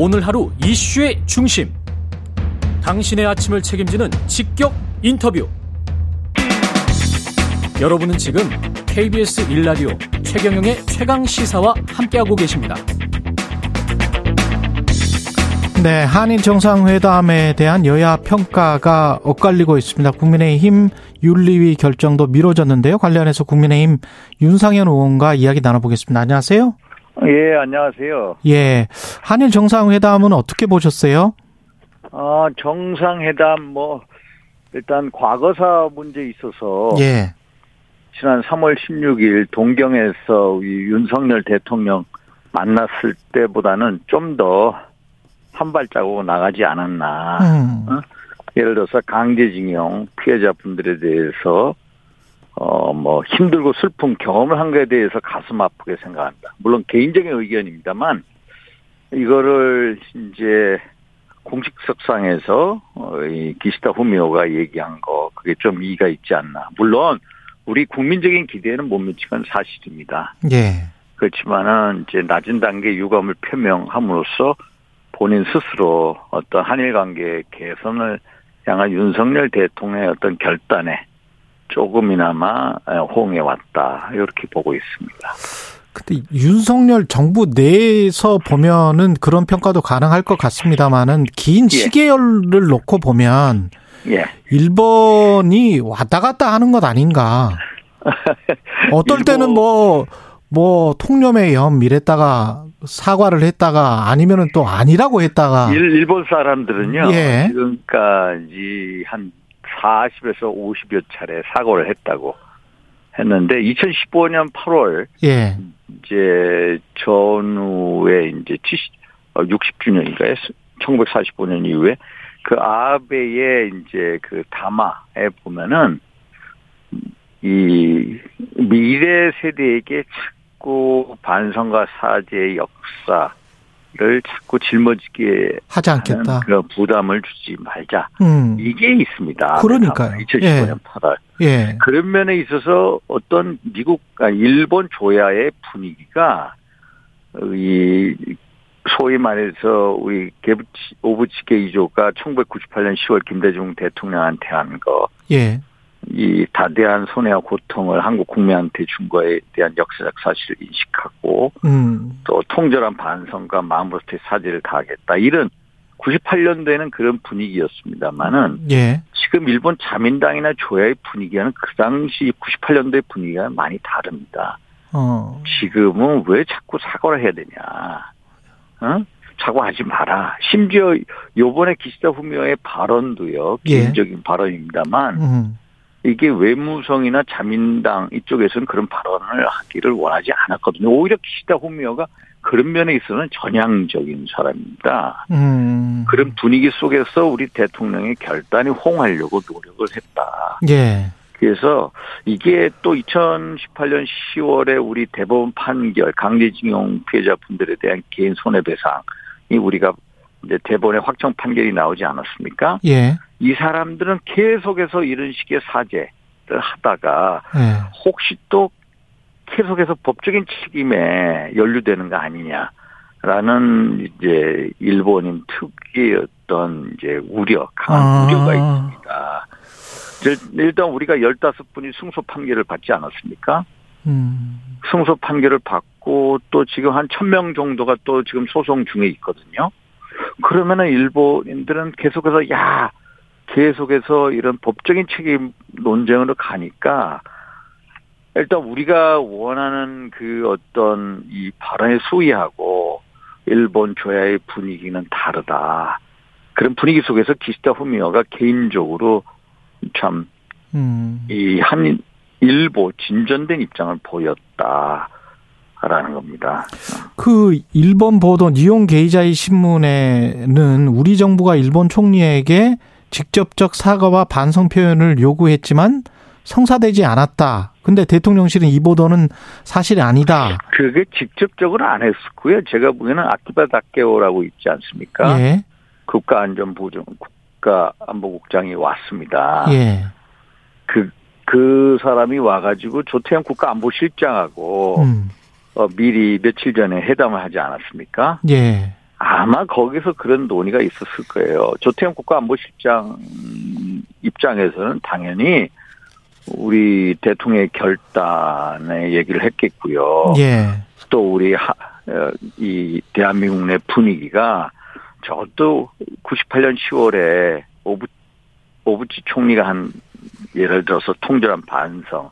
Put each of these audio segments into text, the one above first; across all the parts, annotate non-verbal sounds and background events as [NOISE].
오늘 하루 이슈의 중심. 당신의 아침을 책임지는 직격 인터뷰. 여러분은 지금 KBS 일라디오 최경영의 최강 시사와 함께하고 계십니다. 네, 한일 정상회담에 대한 여야 평가가 엇갈리고 있습니다. 국민의힘 윤리위 결정도 미뤄졌는데요. 관련해서 국민의힘 윤상현 의원과 이야기 나눠보겠습니다. 안녕하세요. 예, 안녕하세요. 예, 한일 정상회담은 어떻게 보셨어요? 아, 정상회담 뭐 일단 과거사 문제 있어서 예, 지난 3월 16일 동경에서 윤석열 대통령 만났을 때보다는 좀 더 한 발자국 나가지 않았나. 음, 어? 예를 들어서 강제징용 피해자분들에 대해서 어 뭐 힘들고 슬픈 경험을 한 것에 대해서 가슴 아프게 생각한다. 물론 개인적인 의견입니다만 이거를 이제 공식석상에서 어, 이 기시다 후미오가 얘기한 거 그게 좀 이의가 있지 않나. 물론 우리 국민적인 기대에는 못 미친 건 사실입니다. 예, 그렇지만은 이제 낮은 단계 유감을 표명함으로써 본인 스스로 어떤 한일 관계 개선을 향한 윤석열 대통령의 어떤 결단에 조금이나마 호응해 왔다 이렇게 보고 있습니다. 근데 윤석열 정부 내에서 보면은 그런 평가도 가능할 것 같습니다만은 긴 예. 시계열을 놓고 보면 예. 일본이 왔다 갔다 하는 것 아닌가. [LAUGHS] 어떨 때는 일본- 뭐, 뭐, 통념의 염 이랬다가 사과를 했다가 아니면은 또 아니라고 했다가. 일, 일본 사람들은요. 예. 지금까지 한 40에서 50여 차례 사고를 했다고 했는데 2015년 8월 예. 이제 전후에 이제 70, 60주년인가요? 1945년 이후에 그 아베의 이제 그 담화에 보면은 이 미래 세대에게 자꾸 반성과 사죄의 역사 를 자꾸 짊어지게 하지 않겠다. 그런 부담을 주지 말자. 음. 이게 있습니다. 그러니까요. 2015년 8월. 예. 그런 면에 있어서 어떤 미국, 아, 일본 조야의 분위기가 이 소위 말해서 우리 게부치 오부치 게 이조가 1998년 10월 김대중 대통령한테 한 거, 예. 이 다대한 손해와 고통을 한국 국민한테 준 거에 대한 역사적 사실을 인식하고 음. 또 통절한 반성과 마음으로부터의 사죄를 다하겠다. 이런 98년도에는 그런 분위기였습니다만은 예. 지금 일본 자민당이나 조야의 분위기와는 그 당시 98년도의 분위기가 많이 다릅니다. 어. 지금은 왜 자꾸 사과를 해야 되냐? 어? 사과하지 마라. 심지어 요번에 기시다 후미오의 발언도요. 예. 개인적인 발언입니다만 음. 이게 외무성이나 자민당 이쪽에서는 그런 발언을 하기를 원하지 않았거든요. 오히려 기시다 후미오가 그런 면에 있어서는 전향적인 사람입니다. 음. 그런 분위기 속에서 우리 대통령의 결단이 호응하려고 노력을 했다. 예. 그래서 이게 또 2018년 10월에 우리 대법원 판결 강제징용 피해자분들에 대한 개인 손해배상이 우리가 이제 대법원의 확정 판결이 나오지 않았습니까? 예. 이 사람들은 계속해서 이런 식의 사죄를 하다가 예. 혹시 또 계속해서 법적인 책임에 연루되는 거 아니냐라는 이제 일본인 특유의 어떤 이제 우려, 강한 아. 우려가 있습니다. 일- 일단 우리가 15분이 승소 판결을 받지 않았습니까? 음. 승소 판결을 받고 또 지금 한 1000명 정도가 또 지금 소송 중에 있거든요. 그러면은 일본인들은 계속해서 야, 계속해서 이런 법적인 책임 논쟁으로 가니까 일단 우리가 원하는 그 어떤 이 발언의 수위하고 일본 조야의 분위기는 다르다. 그런 분위기 속에서 기시다 후미오가 개인적으로 참 음. 이한 일보 진전된 입장을 보였다 라는 겁니다. 그 일본 보도 니온 게이자이 신문에는 우리 정부가 일본 총리에게 직접적 사과와 반성 표현을 요구했지만 성사되지 않았다. 근데 대통령실은 이 보도는 사실이 아니다. 그게 직접적으로 안 했었고요. 제가 보기에는 아키바 다케오라고 있지 않습니까? 예. 국가안전부장, 국가안보국장이 왔습니다. 예. 그, 그 사람이 와가지고 조태현 국가안보실장하고 음. 어, 미리 며칠 전에 회담을 하지 않았습니까? 예. 아마 거기서 그런 논의가 있었을 거예요. 조태영 국가안보실장 입장에서는 당연히 우리 대통령의 결단에 얘기를 했겠고요. 예. 또 우리 하, 어, 이 대한민국 내 분위기가 저도 98년 10월에 오부 오부치 총리가 한 예를 들어서 통절한 반성,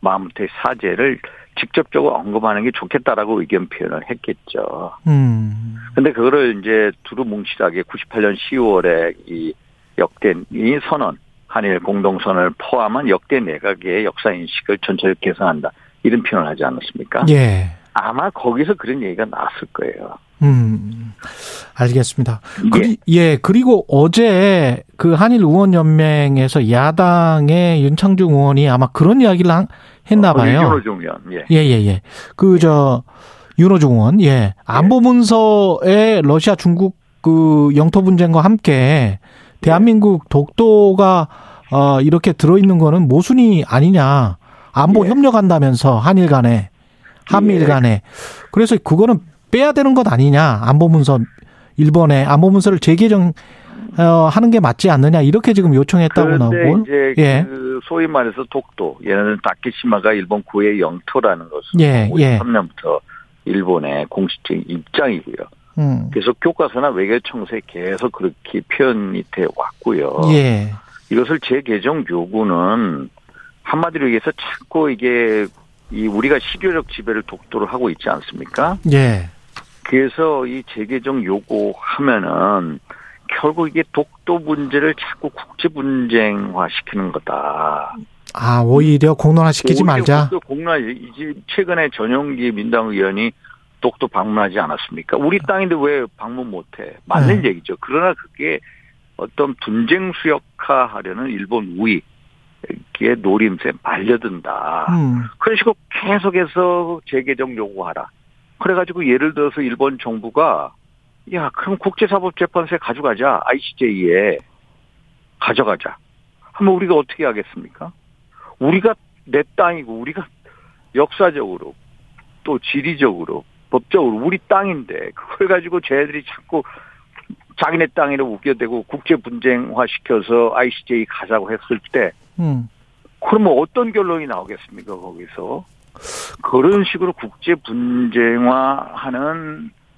마음부터의 사죄를 직접적으로 언급하는 게 좋겠다라고 의견 표현을 했겠죠. 음. 근데 그거를 이제 두루뭉실하게 98년 10월에 이 역대 이 선언, 한일 공동선언을 포함한 역대 내각의 역사 인식을 전체를 개선한다. 이런 표현을 하지 않았습니까? 예. 아마 거기서 그런 얘기가 나왔을 거예요. 음. 알겠습니다. 예. 그리, 예. 그리고 어제 그 한일 의원 연맹에서 야당의 윤창중 의원이 아마 그런 이야기를 한- 했나 봐요. 윤호중 의원, 예. 예, 예, 예. 그, 저, 윤호중 의원, 예. 안보 문서에 러시아, 중국 그 영토 분쟁과 함께 대한민국 독도가 어, 이렇게 들어있는 거는 모순이 아니냐. 안보 예. 협력한다면서 한일 간에, 한미일 예. 간에. 그래서 그거는 빼야 되는 것 아니냐. 안보 문서, 일본에 안보 문서를 재개정, 어, 하는 게 맞지 않느냐. 이렇게 지금 요청했다고 나오고. 이제 예. 그 소위 말해서 독도, 얘는 다케시마가 일본 고의 영토라는 것은 예, 예. 53년부터 일본의 공식적인 입장이고요. 음. 계속 교과서나 외교청서에 계속 그렇게 표현이 돼 왔고요. 예. 이것을 재개정 요구는 한마디로 얘기해서 자꾸 이게 이 우리가 실효적 지배를 독도로 하고 있지 않습니까? 예. 그래서 이 재개정 요구하면은 결국 이게 독도 문제를 자꾸 국제 분쟁화 시키는 거다. 아, 오히려 공론화시키지 오히려 말자. 독도 공론화 이제 최근에 전용기 민당 의원이 독도 방문하지 않았습니까? 우리 땅인데 왜 방문 못해? 맞는 네. 얘기죠. 그러나 그게 어떤 분쟁 수역화하려는 일본 우위의 노림수에 말려든다. 음. 그런 식으로 계속해서 재개정 요구하라. 그래가지고 예를 들어서 일본 정부가 야 그럼 국제사법재판소에 가져가자 ICJ에 가져가자. 하면 우리가 어떻게 하겠습니까? 우리가 내 땅이고 우리가 역사적으로 또 지리적으로 법적으로 우리 땅인데 그걸 가지고 쟤들이 자꾸 자기네 땅이라 우겨대고 국제 분쟁화 시켜서 ICJ 가자고 했을 때 음. 그러면 어떤 결론이 나오겠습니까, 거기서? 그런 식으로 국제 분쟁화하는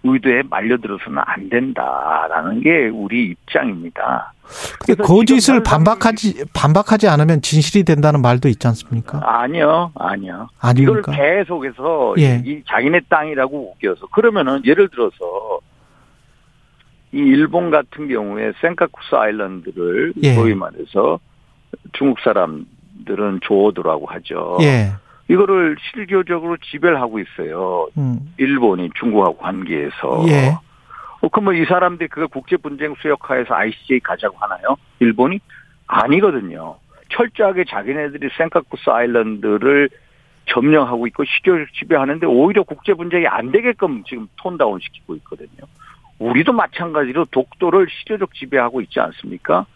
의도에 말려들어서는 안 된다라는 게 우리 입장입니다. 근데 거짓을 지금 반박하지 반박하지 않으면 진실이 된다는 말도 있지 않습니까? 아니요, 아니요. 이걸 아닙니까? 계속해서 예. 이 자기네 땅이라고 우겨서 그러면은 예를 들어서 이 일본 같은 경우에 센카쿠스 아일랜드를 예. 소위 말해서 중국 사람들은 조어도라고 하죠. 예. 이거를 실효적으로 지배를 하고 있어요. 음. 일본이 중국하고 관계에서. 예. 어, 그러면 이 사람들이 그걸 국제 분쟁 수역화해서 ICJ 가자고 하나요? 일본이 아니거든요. 철저하게 자기네들이 센카쿠스 아일랜드를 점령하고 있고 실효적 지배하는데 오히려 국제 분쟁이 안 되게끔 지금 톤다운 시키고 있거든요. 우리도 마찬가지로 독도를 실효적 지배하고 있지 않습니까?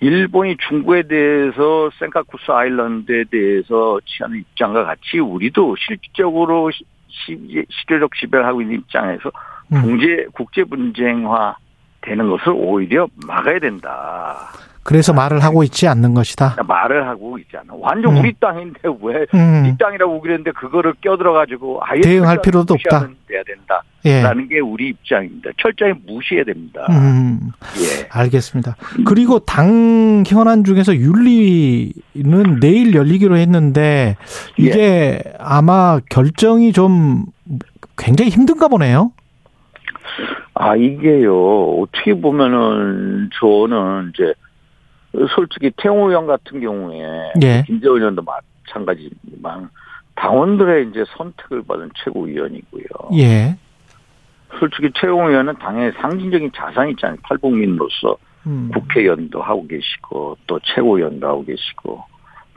일본이 중국에 대해서 센카쿠스 아일랜드에 대해서 취하는 입장과 같이 우리도 실질적으로 실효적 지배를 하고 있는 입장에서 음. 국제 국제 분쟁화 되는 것을 오히려 막아야 된다. 그래서 말을 하고 있지 않는 것이다. 말을 하고 있잖아. 완전 음. 우리 땅인데 왜 음. 이 땅이라고 그랬는데 그거를 껴들어 가지고 아예 대응할 필요도 없다. 돼야 예. 된다 라는 게 우리 입장입니다. 철저히 무시해야 됩니다. 음. 예. 알겠습니다. 그리고 당 현안 중에서 윤리는 내일 열리기로 했는데 이게 아마 결정이 좀 굉장히 힘든가 보네요. 아, 이게요, 어떻게 보면은, 저는 이제, 솔직히 태용 의원 같은 경우에, 예. 김재원 의원도 마찬가지지만, 당원들의 이제 선택을 받은 최고위원이고요. 예. 솔직히 최용 의원은 당의 상징적인 자산이 있잖아요. 탈북민으로서 음. 국회의원도 하고 계시고, 또 최고위원도 하고 계시고,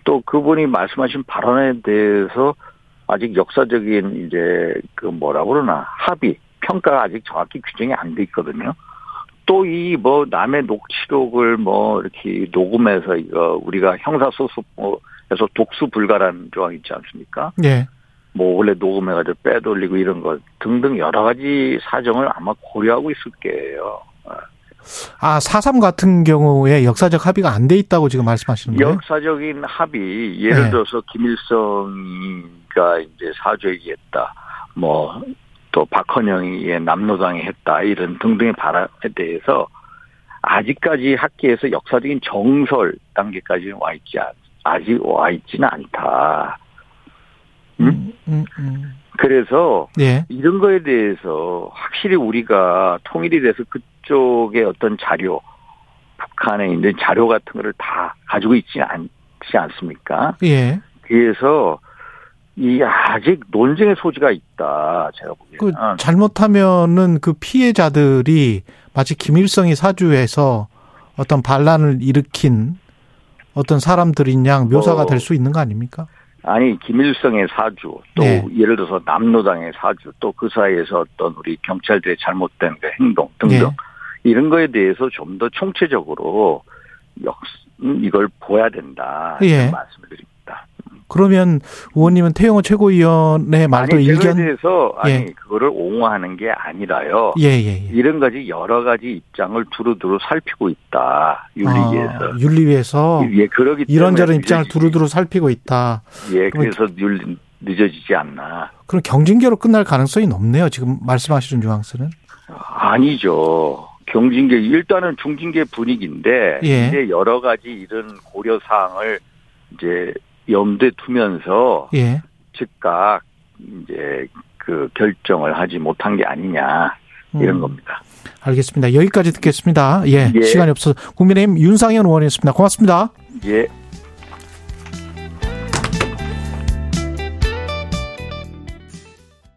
또 그분이 말씀하신 발언에 대해서 아직 역사적인 이제 그 뭐라 그러나 합의, 평가가 아직 정확히 규정이 안 돼 있거든요. 또 이 뭐 남의 녹취록을 뭐 이렇게 녹음해서 이거 우리가 형사소송에서 독수 불가라는 조항 있지 않습니까? 예. 뭐 원래 녹음해가지고 빼돌리고 이런 것 등등 여러 가지 사정을 아마 고려하고 있을 거예요. 아, 4.3 같은 경우에 역사적 합의가 안 돼 있다고 지금 말씀하시는 거예요? 역사적인 합의, 예를 네. 들어서 김일성이가 이제 사죄기했다. 뭐, 또 박헌영이 남로당이 했다. 이런 등등의 발언에 대해서 아직까지 학계에서 역사적인 정설 단계까지는 와 있지, 않, 아직 와 있지는 않다. 음? 음, 음. 그래서 예. 이런 거에 대해서 확실히 우리가 통일이 돼서 그쪽의 어떤 자료, 북한에 있는 자료 같은 거를 다 가지고 있지 않지 않습니까? 예. 그래서 이 아직 논쟁의 소지가 있다. 제가 그 보기에는. 잘못하면은 그 피해자들이 마치 김일성이 사주해서 어떤 반란을 일으킨 어떤 사람들인 양 묘사가 어. 될수 있는 거 아닙니까? 아니 김일성의 사주, 또 네. 예를 들어서 남로당의 사주, 또 그 사이에서 어떤 우리 경찰들의 잘못된 그 행동 등등 네. 이런 거에 대해서 좀 더 총체적으로 역 이걸 보야 된다. 예. 말씀을 드립니다. 그러면 의원님은 태영호 최고위원의 말도 아니 일견 대해서 아니 예. 그거를 옹호하는 게 아니라요. 예, 예, 예. 이런 가지 여러 가지 입장을 두루두루 살피고 있다 윤리위에서. 아, 윤리위에서 예, 그러기 이런저런 입장을 늦어지지. 두루두루 살피고 있다. 예, 그래서 윤 늦어지지 않나. 그럼 경징계로 끝날 가능성이 높네요. 지금 말씀하시는 뉘앙스는. 아니죠. 경징계 일단은 중징계 분위기인데 예. 이제 여러 가지 이런 고려 사항을 이제 염두에 두면서 예. 즉각 이제 그 결정을 하지 못한 게 아니냐 이런 음, 겁니다. 알겠습니다. 여기까지 듣겠습니다. 예. 예. 시간이 없어서 국민의힘 윤상현 의원이었습니다. 고맙습니다. 예.